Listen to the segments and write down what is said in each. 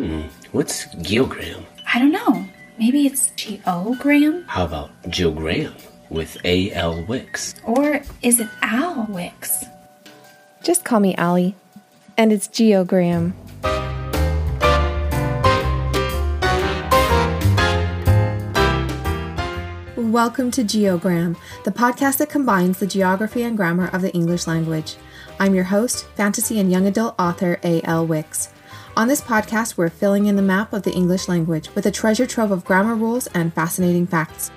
Hmm. What's geogram? I don't know. Maybe it's geogram? How about Jill Graham with A.L. Wicks? Or is it Al Wicks? Just call me Allie. And it's geogram. Welcome to Geogram, the podcast that combines the geography and grammar of the English language. I'm your host, fantasy and young adult author A.L. Wicks. On this podcast, we're filling in the map of the English language with a treasure trove of grammar rules and fascinating facts.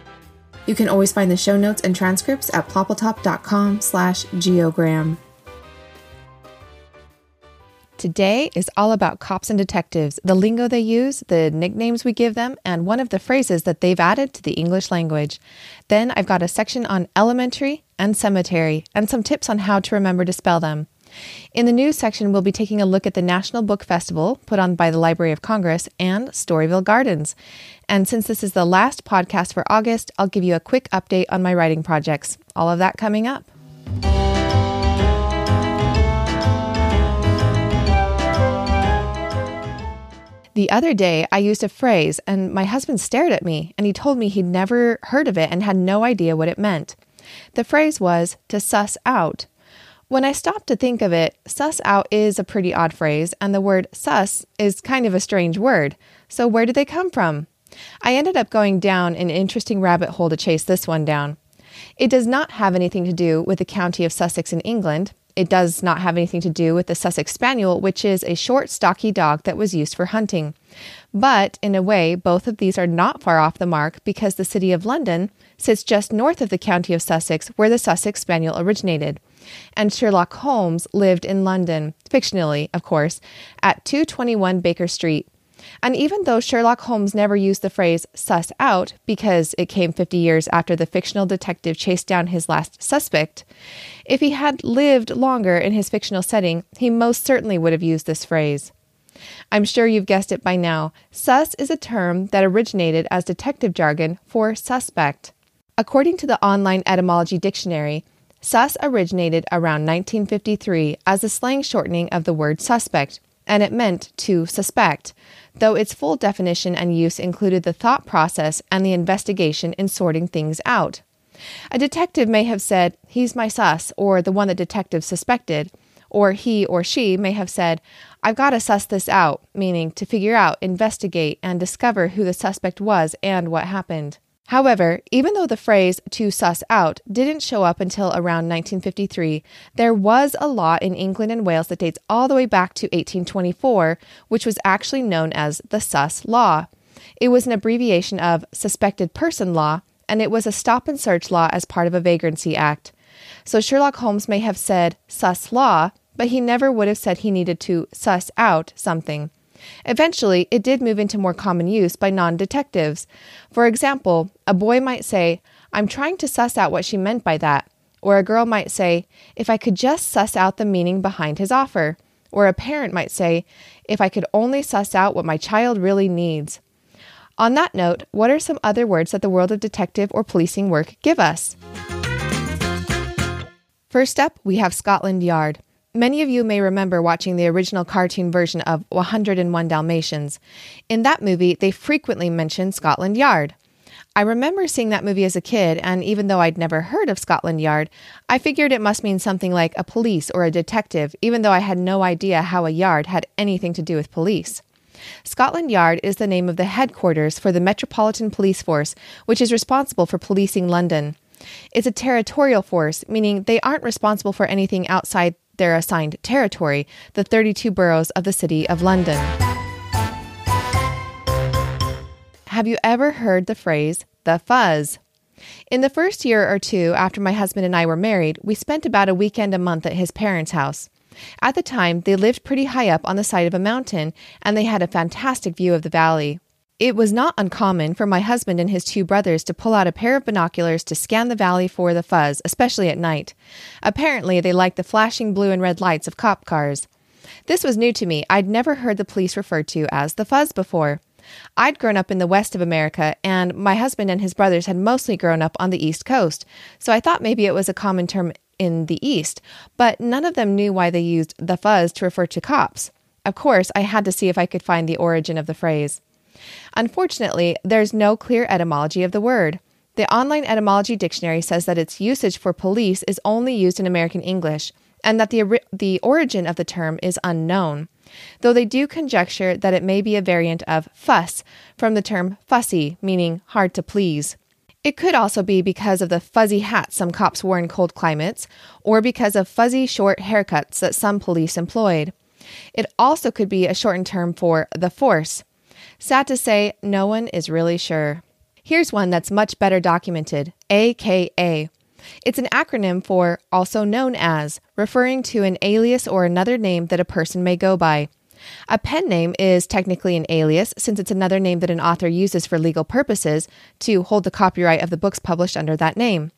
You can always find the show notes and transcripts at ploppletop.com slash geogram. Today is all about cops and detectives, the lingo they use, the nicknames we give them, and one of the phrases that they've added to the English language. Then I've got a section on elementary and cemetery and some tips on how to remember to spell them. In the news section, we'll be taking a look at the National Book Festival put on by the Library of Congress and Storyville Gardens. And since this is the last podcast for August, I'll give you a quick update on my writing projects. All of that coming up. The other day, I used a phrase, and my husband stared at me, and he told me he'd never heard of it and had no idea what it meant. The phrase was to suss out. When I stopped to think of it, suss out is a pretty odd phrase, and the word sus is kind of a strange word. So, where did they come from? I ended up going down an interesting rabbit hole to chase this one down. It does not have anything to do with the county of Sussex in England. It does not have anything to do with the Sussex Spaniel, which is a short, stocky dog that was used for hunting. But in a way, both of these are not far off the mark because the city of London sits just north of the county of Sussex, where the Sussex Spaniel originated. And Sherlock Holmes lived in London, fictionally, of course, at 221 Baker Street. And even though Sherlock Holmes never used the phrase suss out because it came 50 years after the fictional detective chased down his last suspect, if he had lived longer in his fictional setting, he most certainly would have used this phrase. I'm sure you've guessed it by now. Sus is a term that originated as detective jargon for suspect. According to the online etymology dictionary, sus originated around 1953 as a slang shortening of the word suspect, and it meant to suspect, though its full definition and use included the thought process and the investigation in sorting things out. A detective may have said, He's my sus, or the one the detective suspected, or he or she may have said, I've got to suss this out, meaning to figure out, investigate, and discover who the suspect was and what happened. However, even though the phrase to suss out didn't show up until around 1953, there was a law in England and Wales that dates all the way back to 1824, which was actually known as the Suss Law. It was an abbreviation of Suspected Person Law, and it was a stop and search law as part of a vagrancy act. So Sherlock Holmes may have said Suss Law, but he never would have said he needed to suss out something. Eventually, it did move into more common use by non detectives. For example, a boy might say, I'm trying to suss out what she meant by that. Or a girl might say, if I could just suss out the meaning behind his offer. Or a parent might say, if I could only suss out what my child really needs. On that note, what are some other words that the world of detective or policing work give us? First up, we have Scotland Yard. Many of you may remember watching the original cartoon version of 101 Dalmatians. In that movie, they frequently mention Scotland Yard. I remember seeing that movie as a kid, and even though I'd never heard of Scotland Yard, I figured it must mean something like a police or a detective, even though I had no idea how a yard had anything to do with police. Scotland Yard is the name of the headquarters for the Metropolitan Police Force, which is responsible for policing London. It's a territorial force, meaning they aren't responsible for anything outside their assigned territory, the 32 boroughs of the City of London. Have you ever heard the phrase, the fuzz? In the first year or two after my husband and I were married, we spent about a weekend a month at his parents' house. At the time, they lived pretty high up on the side of a mountain, and they had a fantastic view of the valley. It was not uncommon for my husband and his two brothers to pull out a pair of binoculars to scan the valley for the fuzz, especially at night. Apparently, they liked the flashing blue and red lights of cop cars. This was new to me. I'd never heard the police referred to as the fuzz before. I'd grown up in the west of America, and my husband and his brothers had mostly grown up on the east coast, so I thought maybe it was a common term in the east, but none of them knew why they used the fuzz to refer to cops. Of course, I had to see if I could find the origin of the phrase. Unfortunately, there's no clear etymology of the word. The online etymology dictionary says that its usage for police is only used in American English and that the, the origin of the term is unknown, though they do conjecture that it may be a variant of fuss from the term fussy, meaning hard to please. It could also be because of the fuzzy hats some cops wore in cold climates, or because of fuzzy short haircuts that some police employed. It also could be a shortened term for the force. Sad to say, no one is really sure. Here's one that's much better documented AKA. It's an acronym for also known as, referring to an alias or another name that a person may go by. A pen name is technically an alias since it's another name that an author uses for legal purposes to hold the copyright of the books published under that name.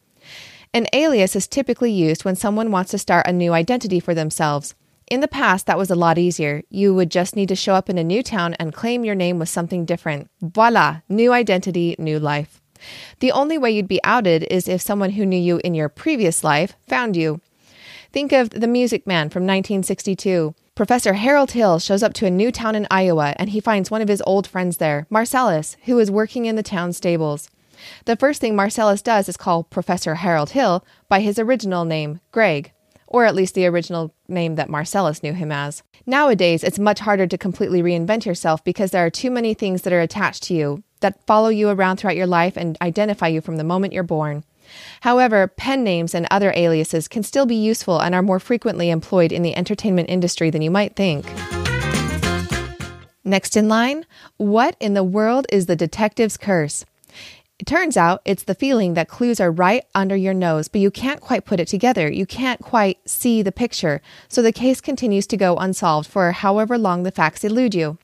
An alias is typically used when someone wants to start a new identity for themselves. In the past, that was a lot easier. You would just need to show up in a new town and claim your name was something different. Voila, new identity, new life. The only way you'd be outed is if someone who knew you in your previous life found you. Think of The Music Man from 1962. Professor Harold Hill shows up to a new town in Iowa and he finds one of his old friends there, Marcellus, who is working in the town stables. The first thing Marcellus does is call Professor Harold Hill by his original name, Greg, or at least the original name that Marcellus knew him as. Nowadays, it's much harder to completely reinvent yourself because there are too many things that are attached to you that follow you around throughout your life and identify you from the moment you're born. However, pen names and other aliases can still be useful and are more frequently employed in the entertainment industry than you might think. Next in line, what in the world is the detective's curse? It turns out it's the feeling that clues are right under your nose, but you can't quite put it together. You can't quite see the picture, so the case continues to go unsolved for however long the facts elude you.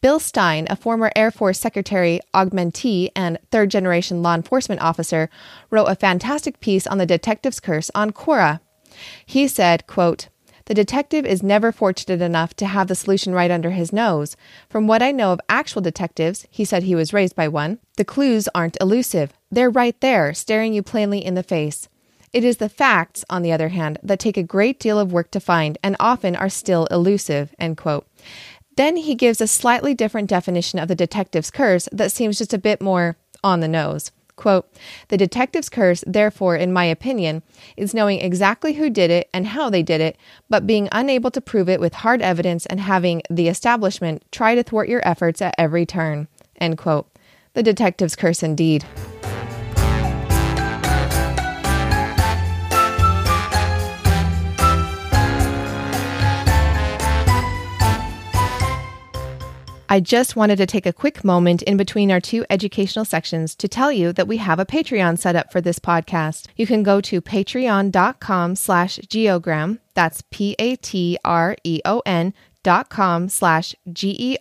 Bill Stein, a former Air Force Security augmentee and third generation law enforcement officer, wrote a fantastic piece on the detective's curse on Quora. He said, quote, the detective is never fortunate enough to have the solution right under his nose. From what I know of actual detectives, he said he was raised by one, the clues aren't elusive. They're right there, staring you plainly in the face. It is the facts, on the other hand, that take a great deal of work to find and often are still elusive. End quote. Then he gives a slightly different definition of the detective's curse that seems just a bit more on the nose. Quote, the detective's curse, therefore, in my opinion, is knowing exactly who did it and how they did it, but being unable to prove it with hard evidence and having the establishment try to thwart your efforts at every turn. End quote. The detective's curse indeed. I just wanted to take a quick moment in between our two educational sections to tell you that we have a Patreon set up for this podcast. You can go to patreon.com slash geogram. That's P-A-T-R-E-O-N dot com slash G-E-O-G-R-A-M.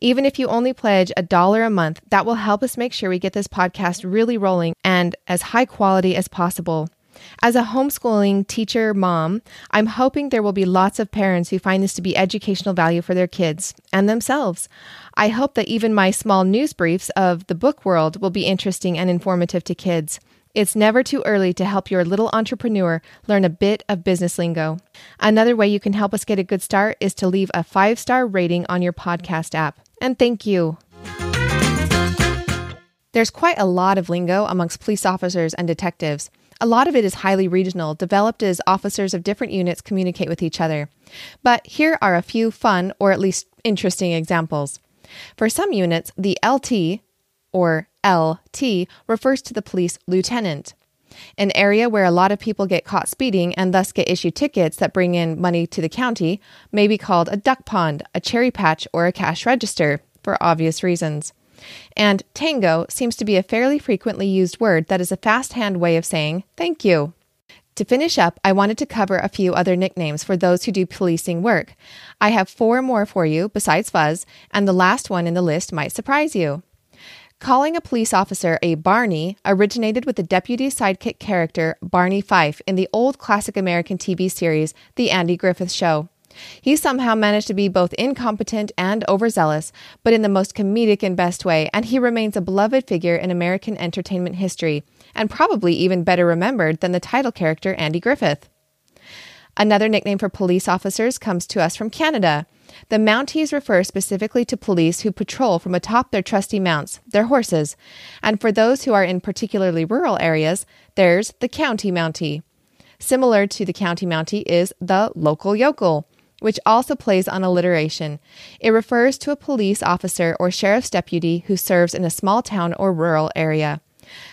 Even if you only pledge a dollar a month, that will help us make sure we get this podcast really rolling and as high quality as possible. As a homeschooling teacher mom, I'm hoping there will be lots of parents who find this to be educational value for their kids and themselves. I hope that even my small news briefs of the book world will be interesting and informative to kids. It's never too early to help your little entrepreneur learn a bit of business lingo. Another way you can help us get a good start is to leave a five star rating on your podcast app. And thank you. There's quite a lot of lingo amongst police officers and detectives. A lot of it is highly regional, developed as officers of different units communicate with each other. But here are a few fun, or at least interesting examples. For some units, the LT, or LT, refers to the police lieutenant. An area where a lot of people get caught speeding and thus get issued tickets that bring in money to the county may be called a duck pond, a cherry patch, or a cash register, for obvious reasons. And tango seems to be a fairly frequently used word that is a fast hand way of saying thank you. To finish up, I wanted to cover a few other nicknames for those who do policing work. I have four more for you besides Fuzz, and the last one in the list might surprise you. Calling a police officer a Barney originated with the deputy sidekick character Barney Fife in the old classic American TV series The Andy Griffith Show. He somehow managed to be both incompetent and overzealous, but in the most comedic and best way, and he remains a beloved figure in American entertainment history, and probably even better remembered than the title character Andy Griffith. Another nickname for police officers comes to us from Canada. The Mounties refer specifically to police who patrol from atop their trusty mounts, their horses. And for those who are in particularly rural areas, there's the County Mountie. Similar to the County Mountie is the local yokel, which also plays on alliteration. It refers to a police officer or sheriff's deputy who serves in a small town or rural area.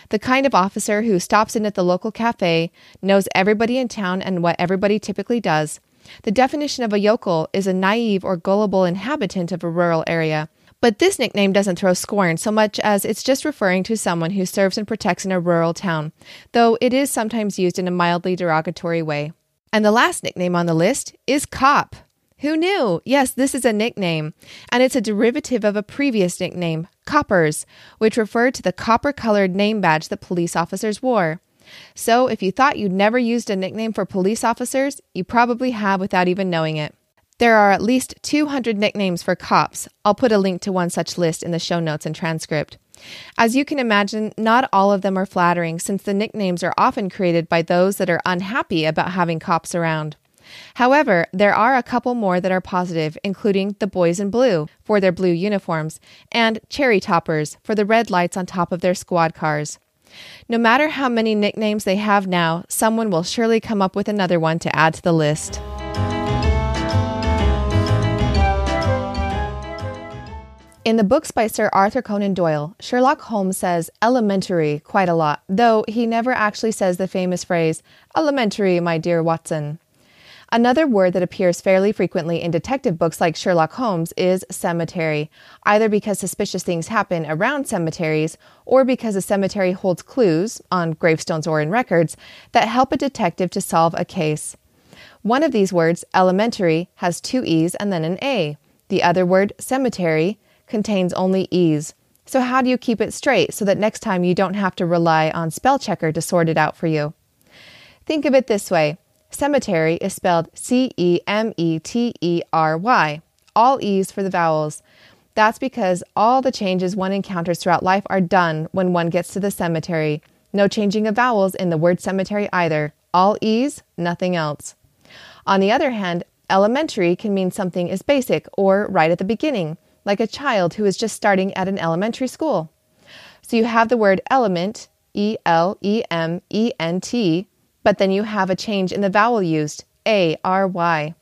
The kind of officer who stops in at the local cafe, knows everybody in town and what everybody typically does. The definition of a yokel is a naive or gullible inhabitant of a rural area. But this nickname doesn't throw scorn so much as it's just referring to someone who serves and protects in a rural town, though it is sometimes used in a mildly derogatory way. And the last nickname on the list is cop. Who knew? Yes, this is a nickname, and it's a derivative of a previous nickname, coppers, which referred to the copper colored name badge that police officers wore. So, if you thought you'd never used a nickname for police officers, you probably have without even knowing it. There are at least 200 nicknames for cops. I'll put a link to one such list in the show notes and transcript. As you can imagine, not all of them are flattering since the nicknames are often created by those that are unhappy about having cops around. However, there are a couple more that are positive, including the Boys in Blue for their blue uniforms and Cherry Toppers for the red lights on top of their squad cars. No matter how many nicknames they have now, someone will surely come up with another one to add to the list. In the books by Sir Arthur Conan Doyle, Sherlock Holmes says elementary quite a lot, though he never actually says the famous phrase, elementary, my dear Watson. Another word that appears fairly frequently in detective books like Sherlock Holmes is cemetery, either because suspicious things happen around cemeteries or because a cemetery holds clues, on gravestones or in records, that help a detective to solve a case. One of these words, elementary, has two E's and then an A. The other word, cemetery, contains only E's. So, how do you keep it straight so that next time you don't have to rely on spell checker to sort it out for you? Think of it this way Cemetery is spelled C E M E T E R Y, all E's for the vowels. That's because all the changes one encounters throughout life are done when one gets to the cemetery. No changing of vowels in the word cemetery either. All E's, nothing else. On the other hand, elementary can mean something is basic or right at the beginning, like a child who is just starting at an elementary school. So you have the word element, E L E M E N T, but then you have a change in the vowel used, A R Y.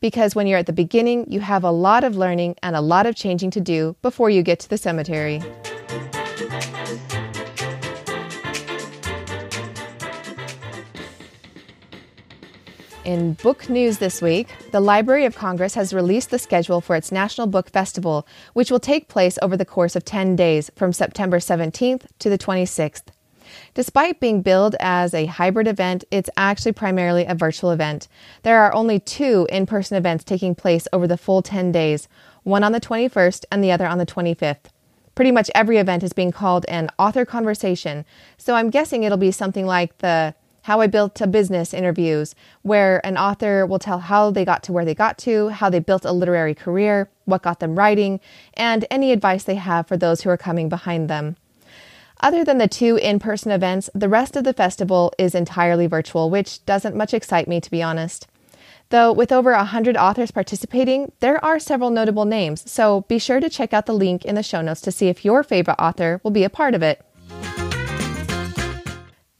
Because when you're at the beginning, you have a lot of learning and a lot of changing to do before you get to the cemetery. In book news this week, the Library of Congress has released the schedule for its National Book Festival, which will take place over the course of 10 days from September 17th to the 26th. Despite being billed as a hybrid event, it's actually primarily a virtual event. There are only two in person events taking place over the full 10 days, one on the 21st and the other on the 25th. Pretty much every event is being called an author conversation, so I'm guessing it'll be something like the How I Built a Business interviews, where an author will tell how they got to where they got to, how they built a literary career, what got them writing, and any advice they have for those who are coming behind them. Other than the two in person events, the rest of the festival is entirely virtual, which doesn't much excite me, to be honest. Though, with over 100 authors participating, there are several notable names, so be sure to check out the link in the show notes to see if your favorite author will be a part of it.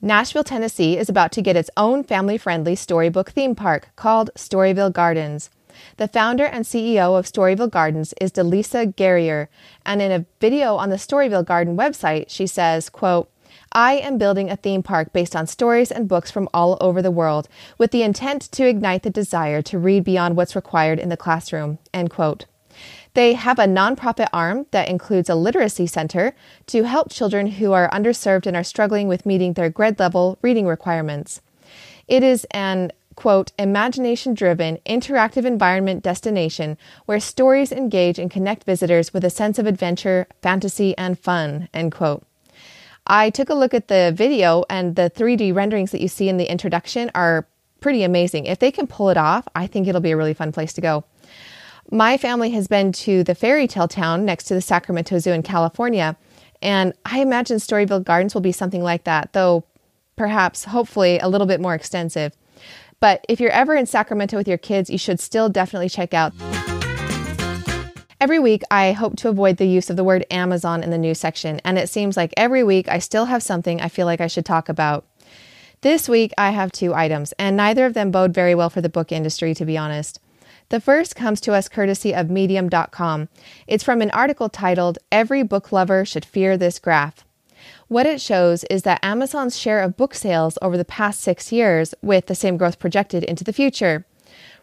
Nashville, Tennessee is about to get its own family friendly storybook theme park called Storyville Gardens. The founder and CEO of Storyville Gardens is Delisa Guerrier, and in a video on the Storyville Garden website, she says, quote, I am building a theme park based on stories and books from all over the world with the intent to ignite the desire to read beyond what's required in the classroom. End quote. They have a nonprofit arm that includes a literacy center to help children who are underserved and are struggling with meeting their grade level reading requirements. It is an quote, imagination driven, interactive environment destination where stories engage and connect visitors with a sense of adventure, fantasy, and fun, end quote. I took a look at the video, and the 3D renderings that you see in the introduction are pretty amazing. If they can pull it off, I think it'll be a really fun place to go. My family has been to the fairy tale town next to the Sacramento Zoo in California, and I imagine Storyville Gardens will be something like that, though perhaps, hopefully, a little bit more extensive. But if you're ever in Sacramento with your kids, you should still definitely check out. Every week, I hope to avoid the use of the word Amazon in the news section, and it seems like every week I still have something I feel like I should talk about. This week, I have two items, and neither of them bode very well for the book industry, to be honest. The first comes to us courtesy of Medium.com. It's from an article titled, Every Book Lover Should Fear This Graph. What it shows is that Amazon's share of book sales over the past six years, with the same growth projected into the future.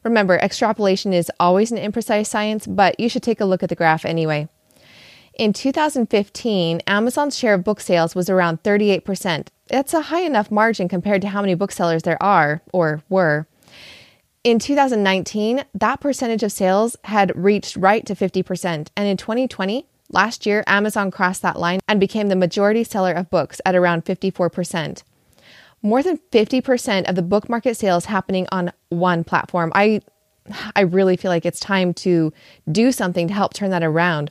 Remember, extrapolation is always an imprecise science, but you should take a look at the graph anyway. In 2015, Amazon's share of book sales was around 38%. That's a high enough margin compared to how many booksellers there are, or were. In 2019, that percentage of sales had reached right to 50%. And in 2020, last year, Amazon crossed that line and became the majority seller of books at around 54%. More than 50% of the book market sales happening on one platform. I I really feel like it's time to do something to help turn that around.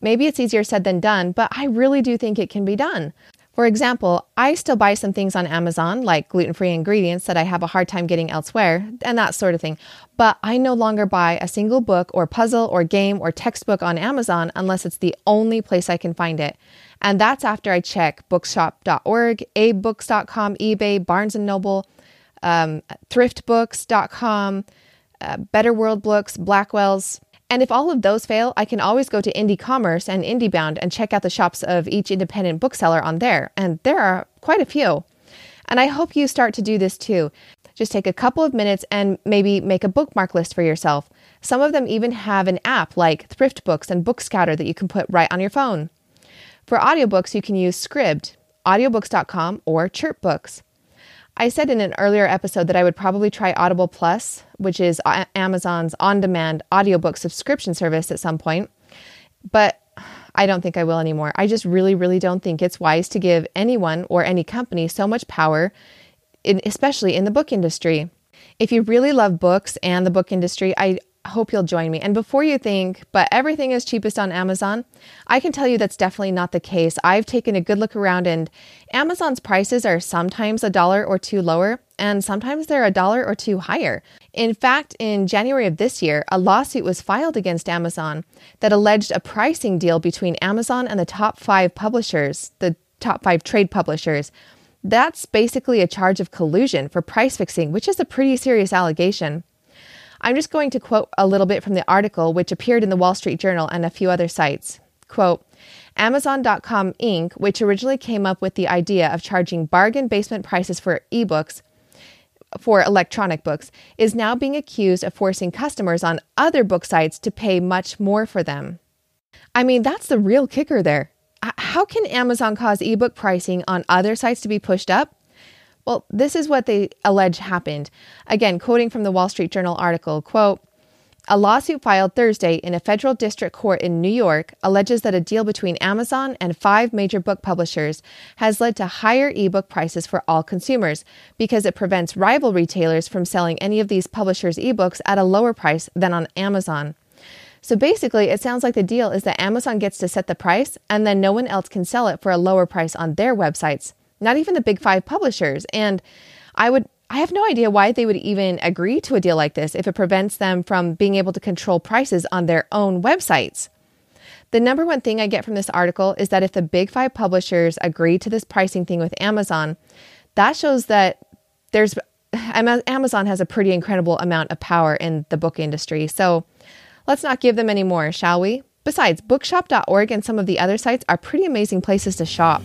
Maybe it's easier said than done, but I really do think it can be done. For example, I still buy some things on Amazon, like gluten free ingredients that I have a hard time getting elsewhere, and that sort of thing. But I no longer buy a single book or puzzle or game or textbook on Amazon unless it's the only place I can find it. And that's after I check bookshop.org, abebooks.com, eBay, Barnes and Noble, um, thriftbooks.com, uh, Better World Books, Blackwell's, and if all of those fail, I can always go to Indie Commerce and IndieBound and check out the shops of each independent bookseller on there. And there are quite a few. And I hope you start to do this too. Just take a couple of minutes and maybe make a bookmark list for yourself. Some of them even have an app like Thrift Books and Bookscatter that you can put right on your phone. For audiobooks, you can use Scribd, audiobooks.com, or ChirpBooks. I said in an earlier episode that I would probably try Audible Plus, which is Amazon's on demand audiobook subscription service at some point, but I don't think I will anymore. I just really, really don't think it's wise to give anyone or any company so much power, especially in the book industry. If you really love books and the book industry, I hope you'll join me. And before you think, but everything is cheapest on Amazon, I can tell you that's definitely not the case. I've taken a good look around, and Amazon's prices are sometimes a dollar or two lower, and sometimes they're a dollar or two higher. In fact, in January of this year, a lawsuit was filed against Amazon that alleged a pricing deal between Amazon and the top five publishers, the top five trade publishers. That's basically a charge of collusion for price fixing, which is a pretty serious allegation. I'm just going to quote a little bit from the article, which appeared in the Wall Street Journal and a few other sites. Quote, Amazon.com Inc., which originally came up with the idea of charging bargain basement prices for ebooks, for electronic books, is now being accused of forcing customers on other book sites to pay much more for them. I mean, that's the real kicker there. How can Amazon cause ebook pricing on other sites to be pushed up? Well, this is what they allege happened. Again, quoting from the Wall Street Journal article, quote, a lawsuit filed Thursday in a federal district court in New York alleges that a deal between Amazon and five major book publishers has led to higher ebook prices for all consumers because it prevents rival retailers from selling any of these publishers' ebooks at a lower price than on Amazon. So basically, it sounds like the deal is that Amazon gets to set the price and then no one else can sell it for a lower price on their websites not even the big five publishers. And I would I have no idea why they would even agree to a deal like this if it prevents them from being able to control prices on their own websites. The number one thing I get from this article is that if the big five publishers agree to this pricing thing with Amazon, that shows that there's Amazon has a pretty incredible amount of power in the book industry. So let's not give them any more, shall we? Besides, bookshop.org and some of the other sites are pretty amazing places to shop.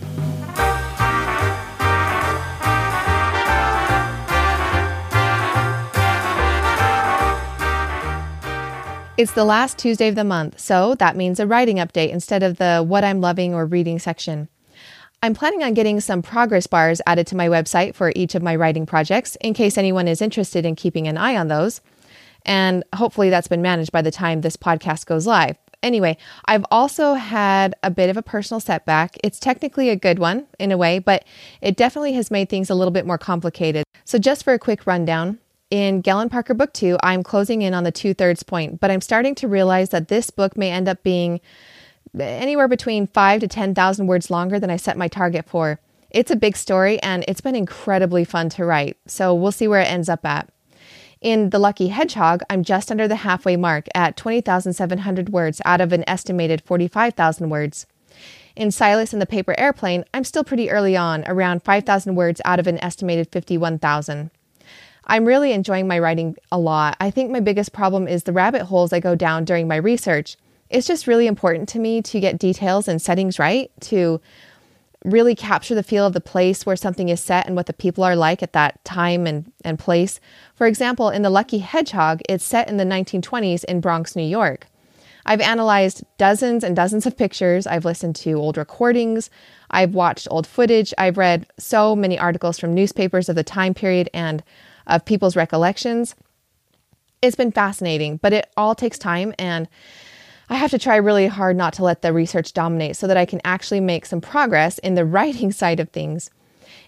It's the last Tuesday of the month, so that means a writing update instead of the what I'm loving or reading section. I'm planning on getting some progress bars added to my website for each of my writing projects in case anyone is interested in keeping an eye on those. And hopefully that's been managed by the time this podcast goes live. Anyway, I've also had a bit of a personal setback. It's technically a good one in a way, but it definitely has made things a little bit more complicated. So, just for a quick rundown, in Galen Parker Book 2, I'm closing in on the two thirds point, but I'm starting to realize that this book may end up being anywhere between five to 10,000 words longer than I set my target for. It's a big story and it's been incredibly fun to write, so we'll see where it ends up at. In The Lucky Hedgehog, I'm just under the halfway mark at 20,700 words out of an estimated 45,000 words. In Silas and the Paper Airplane, I'm still pretty early on, around 5,000 words out of an estimated 51,000. I'm really enjoying my writing a lot. I think my biggest problem is the rabbit holes I go down during my research. It's just really important to me to get details and settings right, to really capture the feel of the place where something is set and what the people are like at that time and, and place. For example, in The Lucky Hedgehog, it's set in the 1920s in Bronx, New York. I've analyzed dozens and dozens of pictures. I've listened to old recordings. I've watched old footage. I've read so many articles from newspapers of the time period and of people's recollections. It's been fascinating, but it all takes time and I have to try really hard not to let the research dominate so that I can actually make some progress in the writing side of things.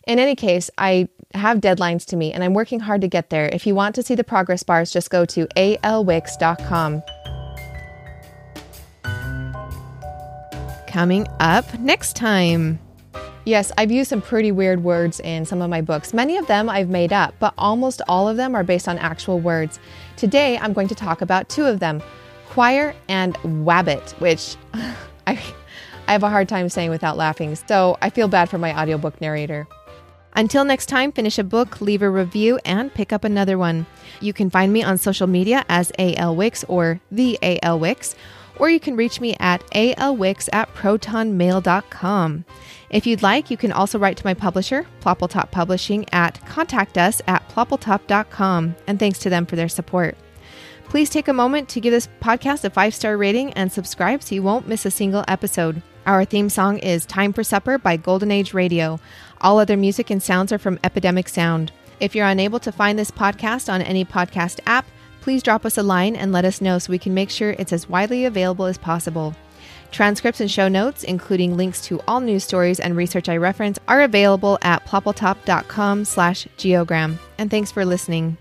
In any case, I have deadlines to meet and I'm working hard to get there. If you want to see the progress bars, just go to alwix.com. coming up next time. Yes, I've used some pretty weird words in some of my books. Many of them I've made up, but almost all of them are based on actual words. Today I'm going to talk about two of them choir and wabbit, which I, I have a hard time saying without laughing, so I feel bad for my audiobook narrator. Until next time, finish a book, leave a review, and pick up another one. You can find me on social media as AL Wicks or the AL Wicks or you can reach me at alwix at protonmail.com. If you'd like, you can also write to my publisher, Ploppletop Publishing, at contact us at ploppletop.com, and thanks to them for their support. Please take a moment to give this podcast a five star rating and subscribe so you won't miss a single episode. Our theme song is Time for Supper by Golden Age Radio. All other music and sounds are from Epidemic Sound. If you're unable to find this podcast on any podcast app, please drop us a line and let us know so we can make sure it's as widely available as possible. Transcripts and show notes, including links to all news stories and research I reference, are available at ploppletop.com slash geogram. And thanks for listening.